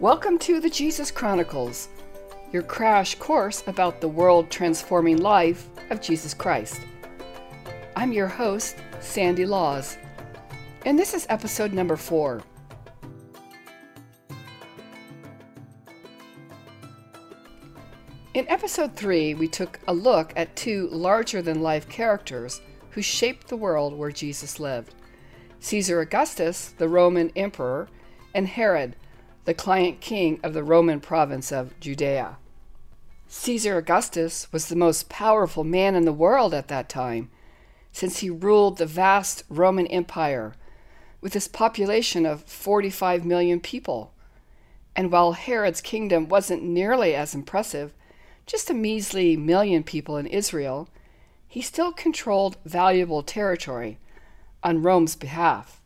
Welcome to the Jesus Chronicles, your crash course about the world transforming life of Jesus Christ. I'm your host, Sandy Laws, and this is episode number four. In episode three, we took a look at two larger than life characters who shaped the world where Jesus lived Caesar Augustus, the Roman emperor, and Herod, the client king of the Roman province of Judea. Caesar Augustus was the most powerful man in the world at that time, since he ruled the vast Roman Empire with its population of 45 million people. And while Herod's kingdom wasn't nearly as impressive, just a measly million people in Israel, he still controlled valuable territory on Rome's behalf.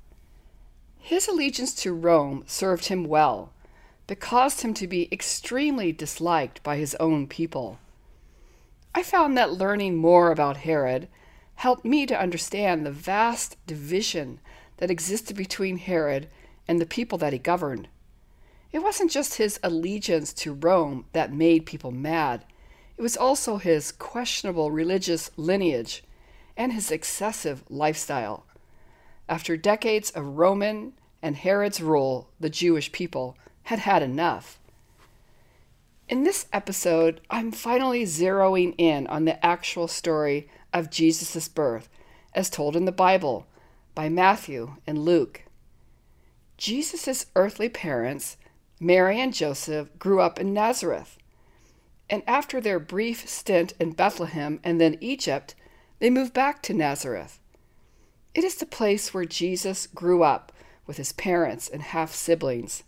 His allegiance to Rome served him well, but caused him to be extremely disliked by his own people. I found that learning more about Herod helped me to understand the vast division that existed between Herod and the people that he governed. It wasn't just his allegiance to Rome that made people mad, it was also his questionable religious lineage and his excessive lifestyle. After decades of Roman and Herod's rule, the Jewish people had had enough. In this episode, I'm finally zeroing in on the actual story of Jesus' birth, as told in the Bible by Matthew and Luke. Jesus' earthly parents, Mary and Joseph, grew up in Nazareth. And after their brief stint in Bethlehem and then Egypt, they moved back to Nazareth. It is the place where Jesus grew up with his parents and half siblings.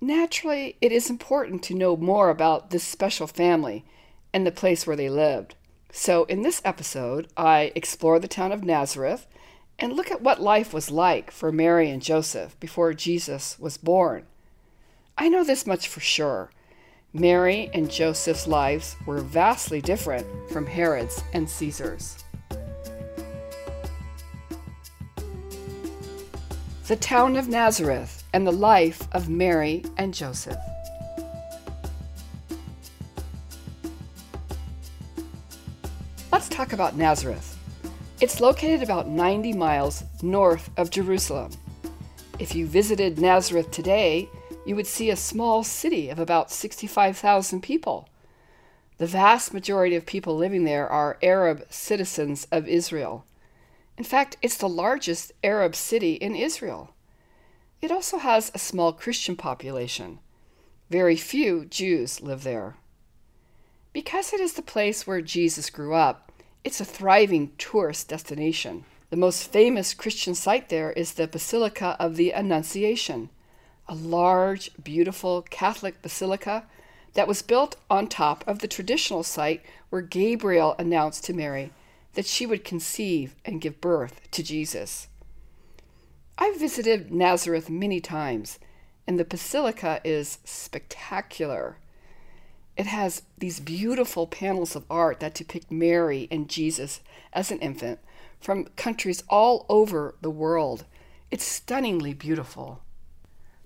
Naturally, it is important to know more about this special family and the place where they lived. So, in this episode, I explore the town of Nazareth and look at what life was like for Mary and Joseph before Jesus was born. I know this much for sure. Mary and Joseph's lives were vastly different from Herod's and Caesar's. The town of Nazareth, and the life of Mary and Joseph. Let's talk about Nazareth. It's located about 90 miles north of Jerusalem. If you visited Nazareth today, you would see a small city of about 65,000 people. The vast majority of people living there are Arab citizens of Israel. In fact, it's the largest Arab city in Israel. It also has a small Christian population. Very few Jews live there. Because it is the place where Jesus grew up, it's a thriving tourist destination. The most famous Christian site there is the Basilica of the Annunciation, a large, beautiful Catholic basilica that was built on top of the traditional site where Gabriel announced to Mary that she would conceive and give birth to Jesus. I've visited Nazareth many times, and the basilica is spectacular. It has these beautiful panels of art that depict Mary and Jesus as an infant from countries all over the world. It's stunningly beautiful.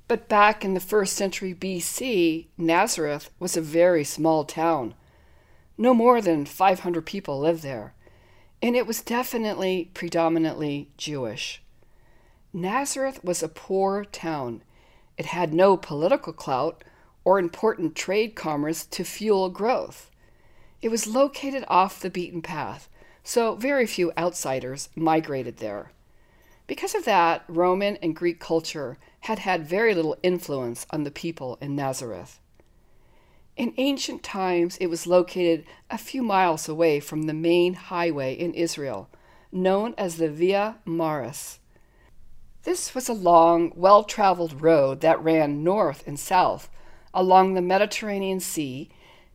But back in the first century BC, Nazareth was a very small town. No more than 500 people lived there and it was definitely predominantly Jewish. Nazareth was a poor town. It had no political clout or important trade commerce to fuel growth. It was located off the beaten path, so very few outsiders migrated there. Because of that, Roman and Greek culture had had very little influence on the people in Nazareth. In ancient times, it was located a few miles away from the main highway in Israel, known as the Via Maris. This was a long, well traveled road that ran north and south along the Mediterranean Sea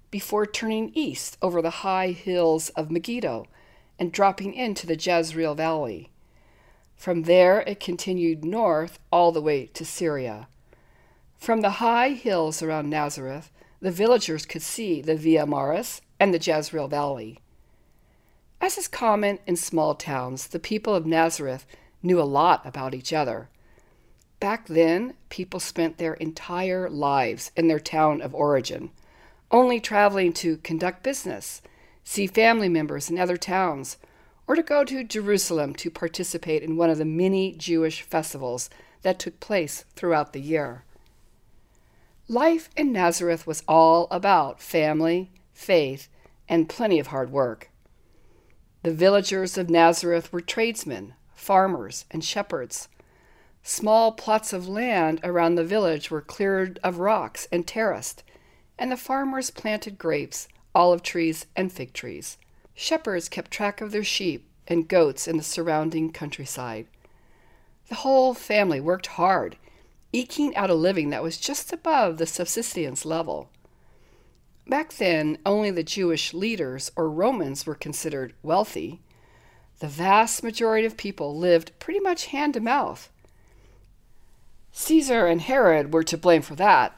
before turning east over the high hills of Megiddo and dropping into the Jezreel Valley. From there, it continued north all the way to Syria. From the high hills around Nazareth, the villagers could see the Via Maris and the Jezreel Valley. As is common in small towns, the people of Nazareth knew a lot about each other. Back then, people spent their entire lives in their town of origin, only traveling to conduct business, see family members in other towns, or to go to Jerusalem to participate in one of the many Jewish festivals that took place throughout the year. Life in Nazareth was all about family, faith, and plenty of hard work. The villagers of Nazareth were tradesmen, farmers, and shepherds. Small plots of land around the village were cleared of rocks and terraced, and the farmers planted grapes, olive trees, and fig trees. Shepherds kept track of their sheep and goats in the surrounding countryside. The whole family worked hard, eking out a living that was just above the subsistence level. Back then, only the Jewish leaders or Romans were considered wealthy. The vast majority of people lived pretty much hand to mouth. Caesar and Herod were to blame for that,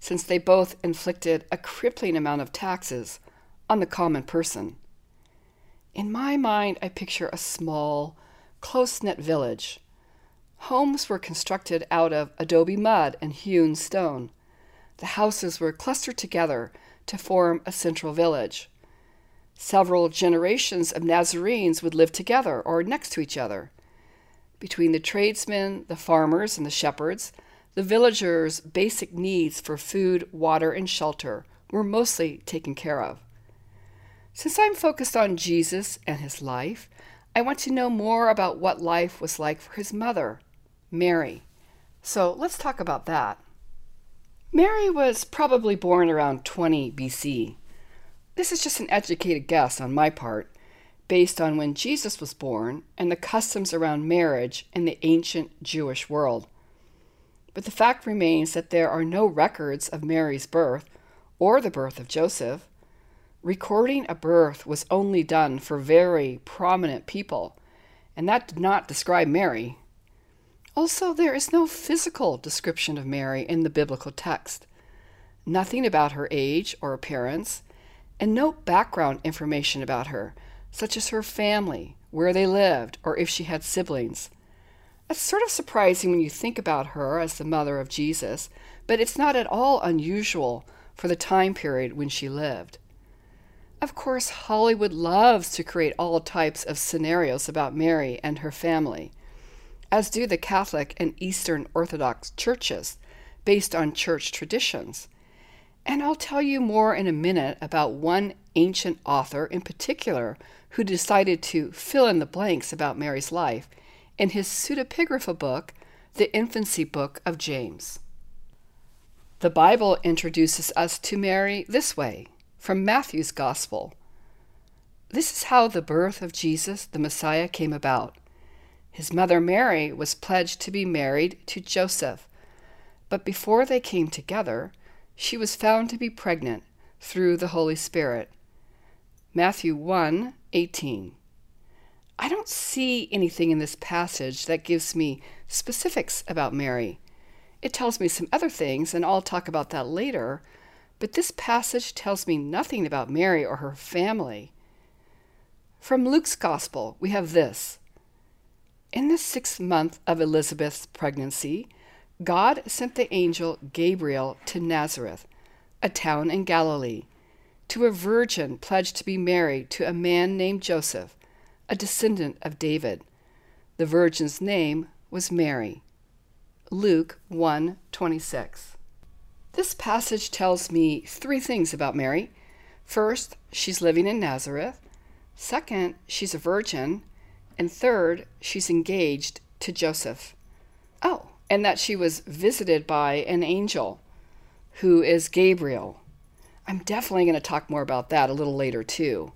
since they both inflicted a crippling amount of taxes on the common person. In my mind, I picture a small, close knit village. Homes were constructed out of adobe mud and hewn stone. The houses were clustered together to form a central village. Several generations of Nazarenes would live together or next to each other. Between the tradesmen, the farmers, and the shepherds, the villagers' basic needs for food, water, and shelter were mostly taken care of. Since I'm focused on Jesus and his life, I want to know more about what life was like for his mother, Mary. So let's talk about that. Mary was probably born around 20 BC. This is just an educated guess on my part, based on when Jesus was born and the customs around marriage in the ancient Jewish world. But the fact remains that there are no records of Mary's birth or the birth of Joseph. Recording a birth was only done for very prominent people, and that did not describe Mary. Also, there is no physical description of Mary in the biblical text, nothing about her age or appearance, and no background information about her, such as her family, where they lived, or if she had siblings. That's sort of surprising when you think about her as the mother of Jesus, but it's not at all unusual for the time period when she lived. Of course, Hollywood loves to create all types of scenarios about Mary and her family as do the Catholic and Eastern Orthodox churches, based on church traditions. And I'll tell you more in a minute about one ancient author in particular who decided to fill in the blanks about Mary's life in his pseudepigrapha book, The Infancy Book of James. The Bible introduces us to Mary this way from Matthew's Gospel. This is how the birth of Jesus, the Messiah, came about. His mother Mary was pledged to be married to Joseph, but before they came together, she was found to be pregnant through the Holy Spirit. Matthew 1 18. I don't see anything in this passage that gives me specifics about Mary. It tells me some other things, and I'll talk about that later, but this passage tells me nothing about Mary or her family. From Luke's Gospel, we have this in the sixth month of Elizabeth's pregnancy, God sent the angel Gabriel to Nazareth, a town in Galilee, to a virgin pledged to be married to a man named Joseph, a descendant of David. The virgin's name was Mary. Luke 1:26. This passage tells me three things about Mary. First, she's living in Nazareth. Second, she's a virgin. And third, she's engaged to Joseph. Oh, and that she was visited by an angel who is Gabriel. I'm definitely going to talk more about that a little later, too.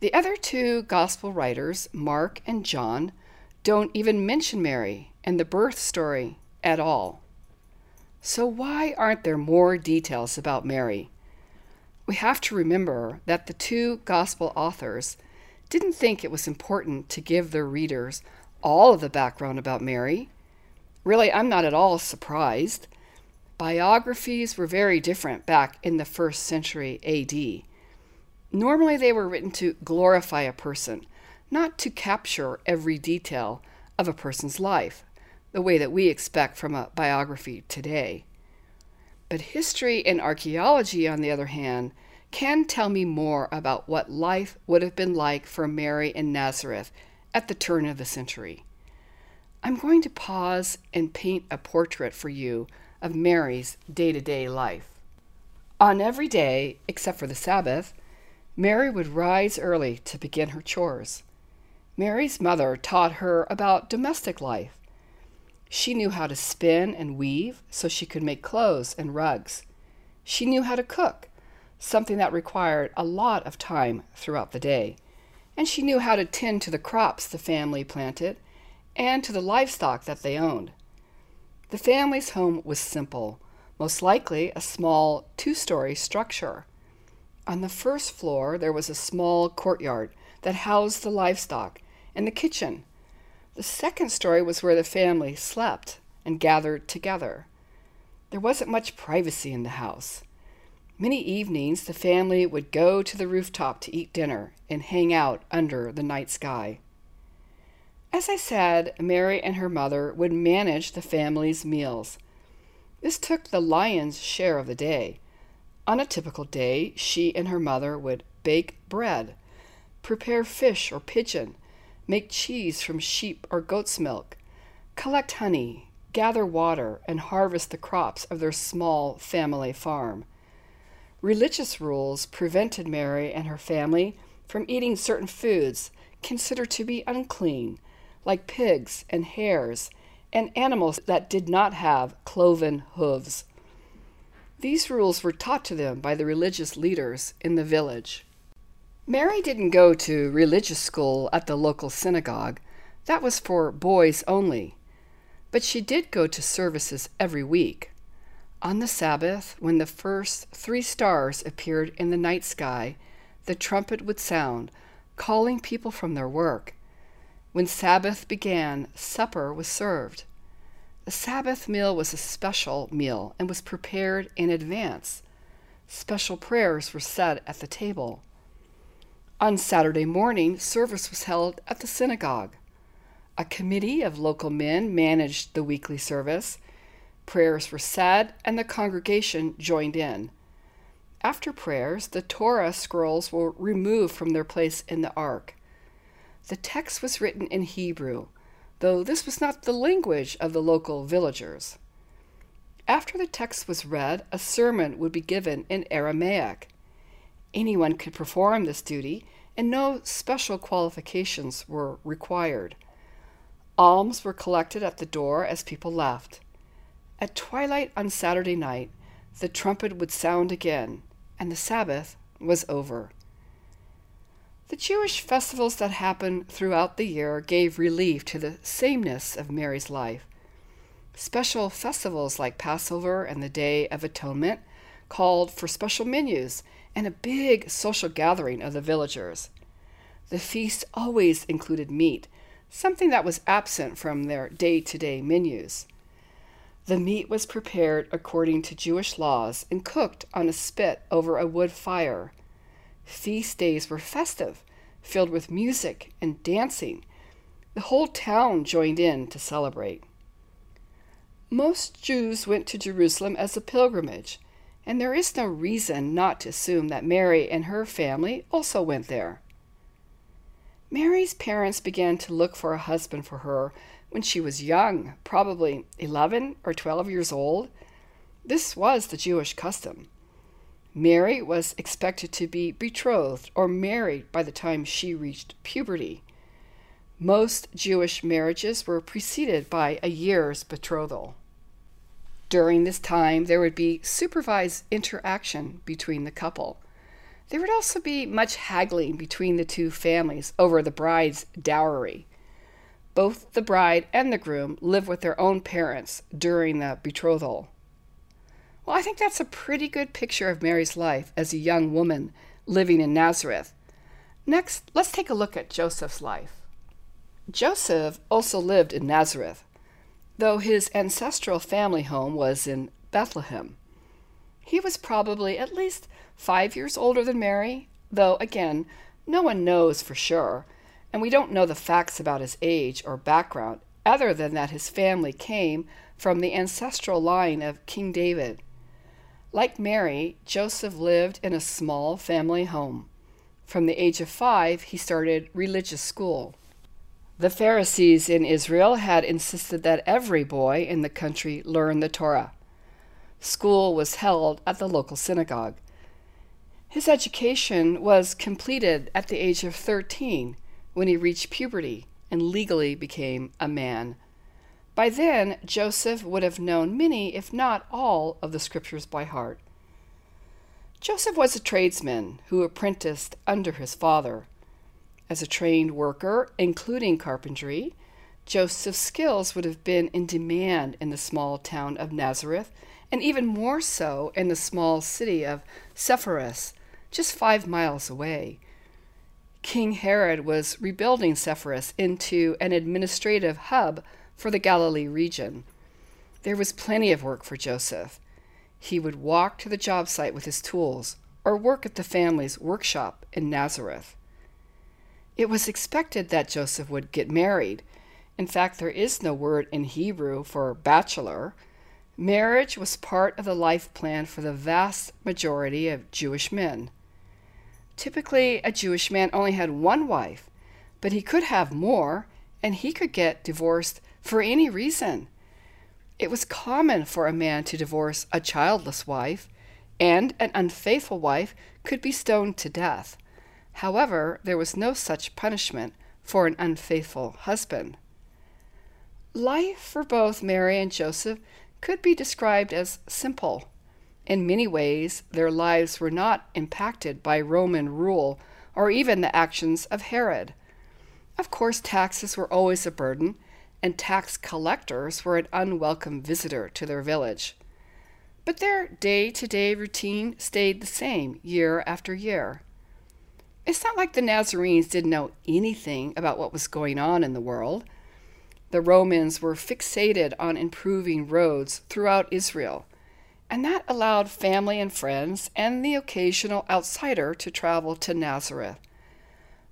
The other two gospel writers, Mark and John, don't even mention Mary and the birth story at all. So, why aren't there more details about Mary? We have to remember that the two gospel authors didn't think it was important to give their readers all of the background about Mary. Really, I'm not at all surprised. Biographies were very different back in the first century AD. Normally, they were written to glorify a person, not to capture every detail of a person's life. the way that we expect from a biography today. But history and archaeology, on the other hand, can tell me more about what life would have been like for Mary in Nazareth at the turn of the century. I'm going to pause and paint a portrait for you of Mary's day to day life. On every day, except for the Sabbath, Mary would rise early to begin her chores. Mary's mother taught her about domestic life. She knew how to spin and weave so she could make clothes and rugs. She knew how to cook, something that required a lot of time throughout the day. And she knew how to tend to the crops the family planted and to the livestock that they owned. The family's home was simple, most likely a small two story structure. On the first floor, there was a small courtyard that housed the livestock and the kitchen. The second story was where the family slept and gathered together. There wasn't much privacy in the house. Many evenings, the family would go to the rooftop to eat dinner and hang out under the night sky. As I said, Mary and her mother would manage the family's meals. This took the lion's share of the day. On a typical day, she and her mother would bake bread, prepare fish or pigeon, make cheese from sheep or goat's milk, collect honey, gather water, and harvest the crops of their small family farm. Religious rules prevented Mary and her family from eating certain foods considered to be unclean, like pigs and hares and animals that did not have cloven hooves. These rules were taught to them by the religious leaders in the village. Mary didn't go to religious school at the local synagogue. That was for boys only. But she did go to services every week. On the Sabbath, when the first three stars appeared in the night sky, the trumpet would sound, calling people from their work. When Sabbath began, supper was served. The Sabbath meal was a special meal and was prepared in advance. Special prayers were said at the table. On Saturday morning, service was held at the synagogue. A committee of local men managed the weekly service. Prayers were said, and the congregation joined in. After prayers, the Torah scrolls were removed from their place in the ark. The text was written in Hebrew though this was not the language of the local villagers. After the text was read, a sermon would be given in Aramaic. Anyone could perform this duty, and no special qualifications were required. Alms were collected at the door as people left. At twilight on Saturday night, the trumpet would sound again, and the Sabbath was over. The Jewish festivals that happened throughout the year gave relief to the sameness of Mary's life. Special festivals like Passover and the Day of Atonement called for special menus and a big social gathering of the villagers. The feast always included meat, something that was absent from their day to day menus. The meat was prepared according to Jewish laws and cooked on a spit over a wood fire. Feast days were festive, filled with music and dancing. The whole town joined in to celebrate. Most Jews went to Jerusalem as a pilgrimage, and there is no reason not to assume that Mary and her family also went there. Mary's parents began to look for a husband for her when she was young, probably 11 or 12 years old. This was the Jewish custom. Mary was expected to be betrothed or married by the time she reached puberty. Most Jewish marriages were preceded by a year's betrothal. During this time, there would be supervised interaction between the couple. There would also be much haggling between the two families over the bride's dowry. Both the bride and the groom live with their own parents during the betrothal. Well, I think that's a pretty good picture of Mary's life as a young woman living in Nazareth. Next, let's take a look at Joseph's life. Joseph also lived in Nazareth, though his ancestral family home was in Bethlehem. He was probably at least five years older than Mary, though, again, no one knows for sure, and we don't know the facts about his age or background other than that his family came from the ancestral line of King David. Like Mary, Joseph lived in a small family home. From the age of five, he started religious school. The Pharisees in Israel had insisted that every boy in the country learn the Torah. School was held at the local synagogue. His education was completed at the age of 13 when he reached puberty and legally became a man. By then, Joseph would have known many, if not all, of the scriptures by heart. Joseph was a tradesman who apprenticed under his father. As a trained worker, including carpentry, Joseph's skills would have been in demand in the small town of Nazareth, and even more so in the small city of Sepphoris, just five miles away. King Herod was rebuilding Sepphoris into an administrative hub for the Galilee region. There was plenty of work for Joseph. He would walk to the job site with his tools or work at the family's workshop in Nazareth. It was expected that Joseph would get married. In fact, there is no word in Hebrew for bachelor. Marriage was part of the life plan for the vast majority of Jewish men. Typically, a Jewish man only had one wife, but he could have more, and he could get divorced for any reason. It was common for a man to divorce a childless wife, and an unfaithful wife could be stoned to death. However, there was no such punishment for an unfaithful husband. Life for both Mary and Joseph could be described as simple. In many ways, their lives were not impacted by Roman rule or even the actions of Herod. Of course, taxes were always a burden, and tax collectors were an unwelcome visitor to their village. But their day to day routine stayed the same year after year. It's not like the Nazarenes didn't know anything about what was going on in the world. The Romans were fixated on improving roads throughout Israel, and that allowed family and friends and the occasional outsider to travel to Nazareth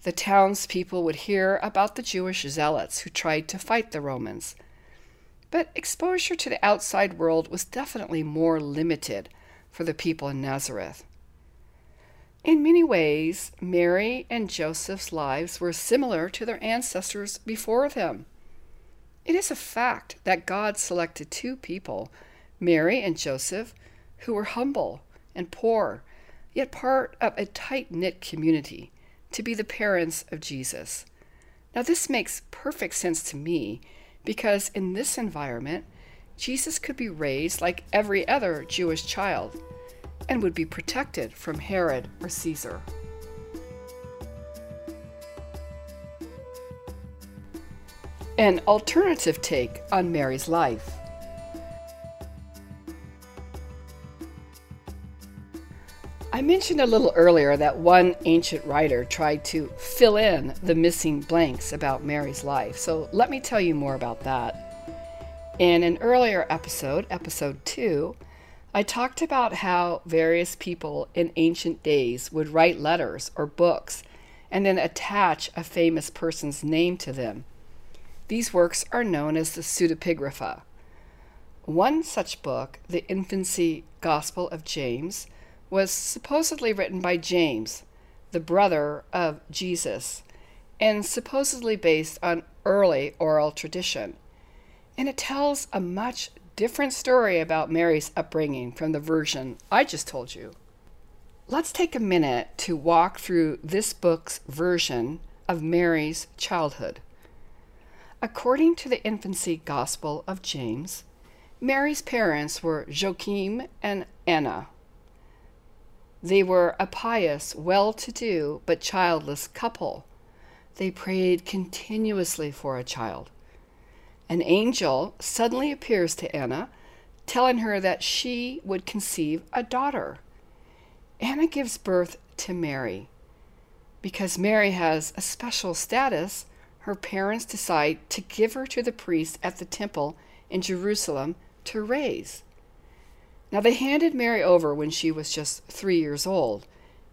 the townspeople would hear about the Jewish zealots who tried to fight the Romans. But exposure to the outside world was definitely more limited for the people in Nazareth. In many ways, Mary and Joseph's lives were similar to their ancestors before them. It is a fact that God selected two people, Mary and Joseph, who were humble and poor, yet part of a tight knit community to be the parents of Jesus. Now, this makes perfect sense to me because in this environment, Jesus could be raised like every other Jewish child and would be protected from Herod or Caesar. An alternative take on Mary's life. I mentioned a little earlier that one ancient writer tried to fill in the missing blanks about Mary's life, so let me tell you more about that. In an earlier episode, episode 2, I talked about how various people in ancient days would write letters or books and then attach a famous person's name to them. These works are known as the pseudepigrapha. One such book, the Infancy Gospel of James, was supposedly written by James, the brother of Jesus, and supposedly based on early oral tradition. And it tells a much different story about Mary's upbringing from the version I just told you. Let's take a minute to walk through this book's version of Mary's childhood. According to the infancy gospel of James, Mary's parents were Joachim and Anna. They were a pious, well to do, but childless couple. They prayed continuously for a child. An angel suddenly appears to Anna, telling her that she would conceive a daughter. Anna gives birth to Mary. Because Mary has a special status, her parents decide to give her to the priest at the temple in Jerusalem to raise. Now, they handed Mary over when she was just three years old,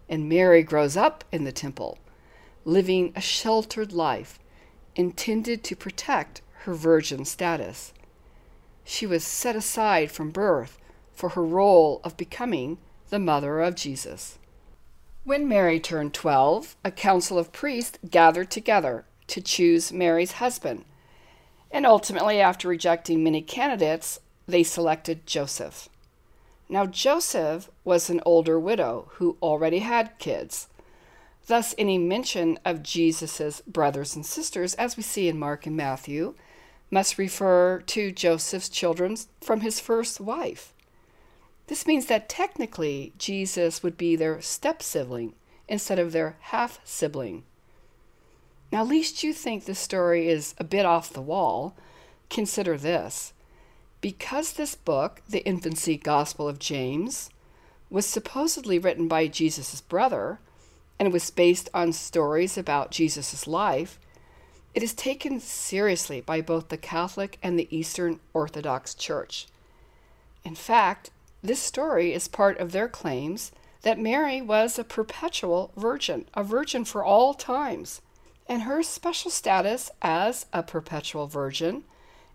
and Mary grows up in the temple, living a sheltered life intended to protect her virgin status. She was set aside from birth for her role of becoming the mother of Jesus. When Mary turned 12, a council of priests gathered together to choose Mary's husband. And ultimately, after rejecting many candidates, they selected Joseph. Now, Joseph was an older widow who already had kids. Thus, any mention of Jesus' brothers and sisters, as we see in Mark and Matthew, must refer to Joseph's children from his first wife. This means that technically Jesus would be their step sibling instead of their half sibling. Now, least you think this story is a bit off the wall, consider this. Because this book, the Infancy Gospel of James, was supposedly written by Jesus' brother and was based on stories about Jesus' life, it is taken seriously by both the Catholic and the Eastern Orthodox Church. In fact, this story is part of their claims that Mary was a perpetual virgin, a virgin for all times, and her special status as a perpetual virgin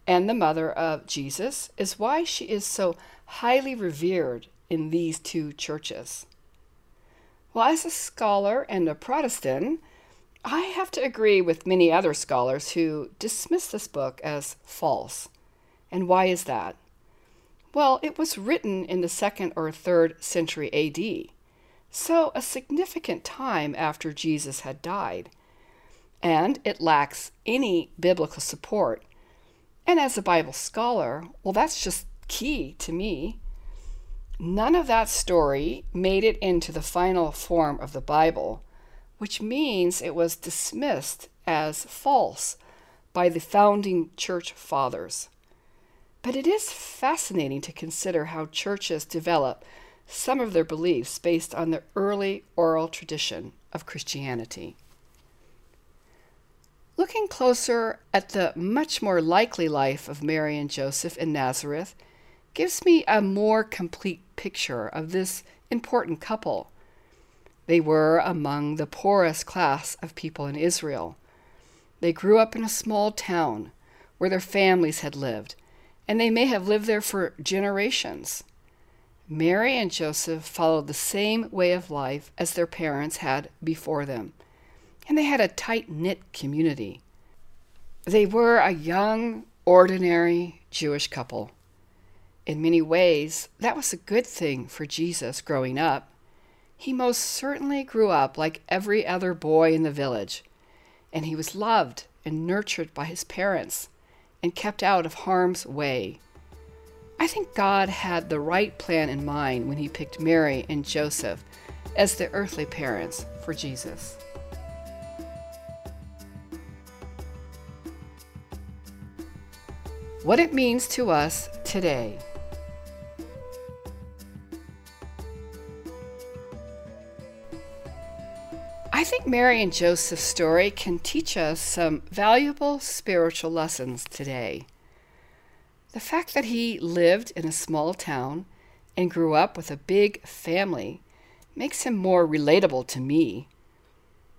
and the mother of Jesus is why she is so highly revered in these two churches. Well, as a scholar and a Protestant, I have to agree with many other scholars who dismiss this book as false. And why is that? Well, it was written in the second or third century AD, so a significant time after Jesus had died, and it lacks any biblical support and as a Bible scholar, well, that's just key to me. None of that story made it into the final form of the Bible, which means it was dismissed as false by the founding church fathers. But it is fascinating to consider how churches develop some of their beliefs based on the early oral tradition of Christianity. Looking closer at the much more likely life of Mary and Joseph in Nazareth gives me a more complete picture of this important couple. They were among the poorest class of people in Israel. They grew up in a small town where their families had lived, and they may have lived there for generations. Mary and Joseph followed the same way of life as their parents had before them and they had a tight knit community. They were a young, ordinary Jewish couple. In many ways, that was a good thing for Jesus growing up. He most certainly grew up like every other boy in the village, and he was loved and nurtured by his parents and kept out of harm's way. I think God had the right plan in mind when he picked Mary and Joseph as the earthly parents for Jesus. What it means to us today. I think Mary and Joseph's story can teach us some valuable spiritual lessons today. The fact that he lived in a small town and grew up with a big family makes him more relatable to me.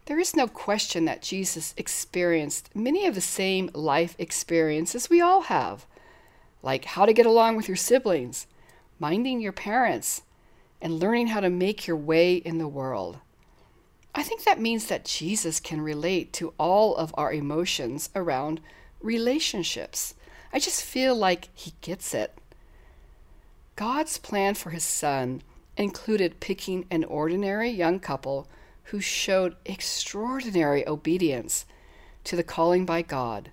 There is no question that Jesus experienced many of the same life experiences we all have, like how to get along with your siblings, minding your parents, and learning how to make your way in the world. I think that means that Jesus can relate to all of our emotions around relationships. I just feel like he gets it. God's plan for his son included picking an ordinary young couple who showed extraordinary obedience to the calling by God.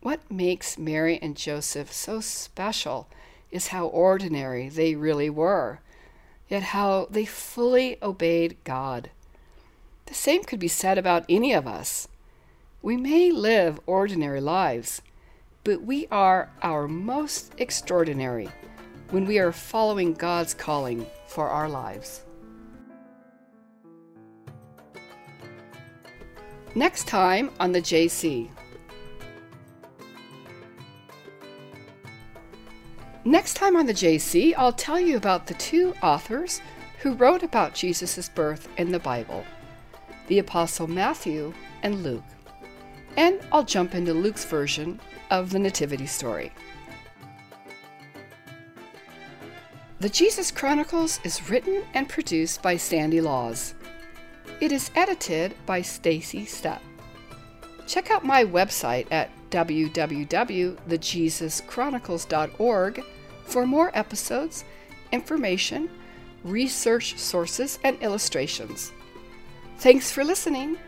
What makes Mary and Joseph so special is how ordinary they really were, yet how they fully obeyed God. The same could be said about any of us. We may live ordinary lives, but we are our most extraordinary when we are following God's calling for our lives. Next time on the JC. Next time on the JC, I'll tell you about the two authors who wrote about Jesus' birth in the Bible the Apostle Matthew and Luke. and I'll jump into Luke's version of the Nativity story. The Jesus Chronicles is written and produced by Sandy Laws. It is edited by Stacy Stepp. Check out my website at www.thejesuschronicles.org for more episodes, information, research sources, and illustrations. Thanks for listening.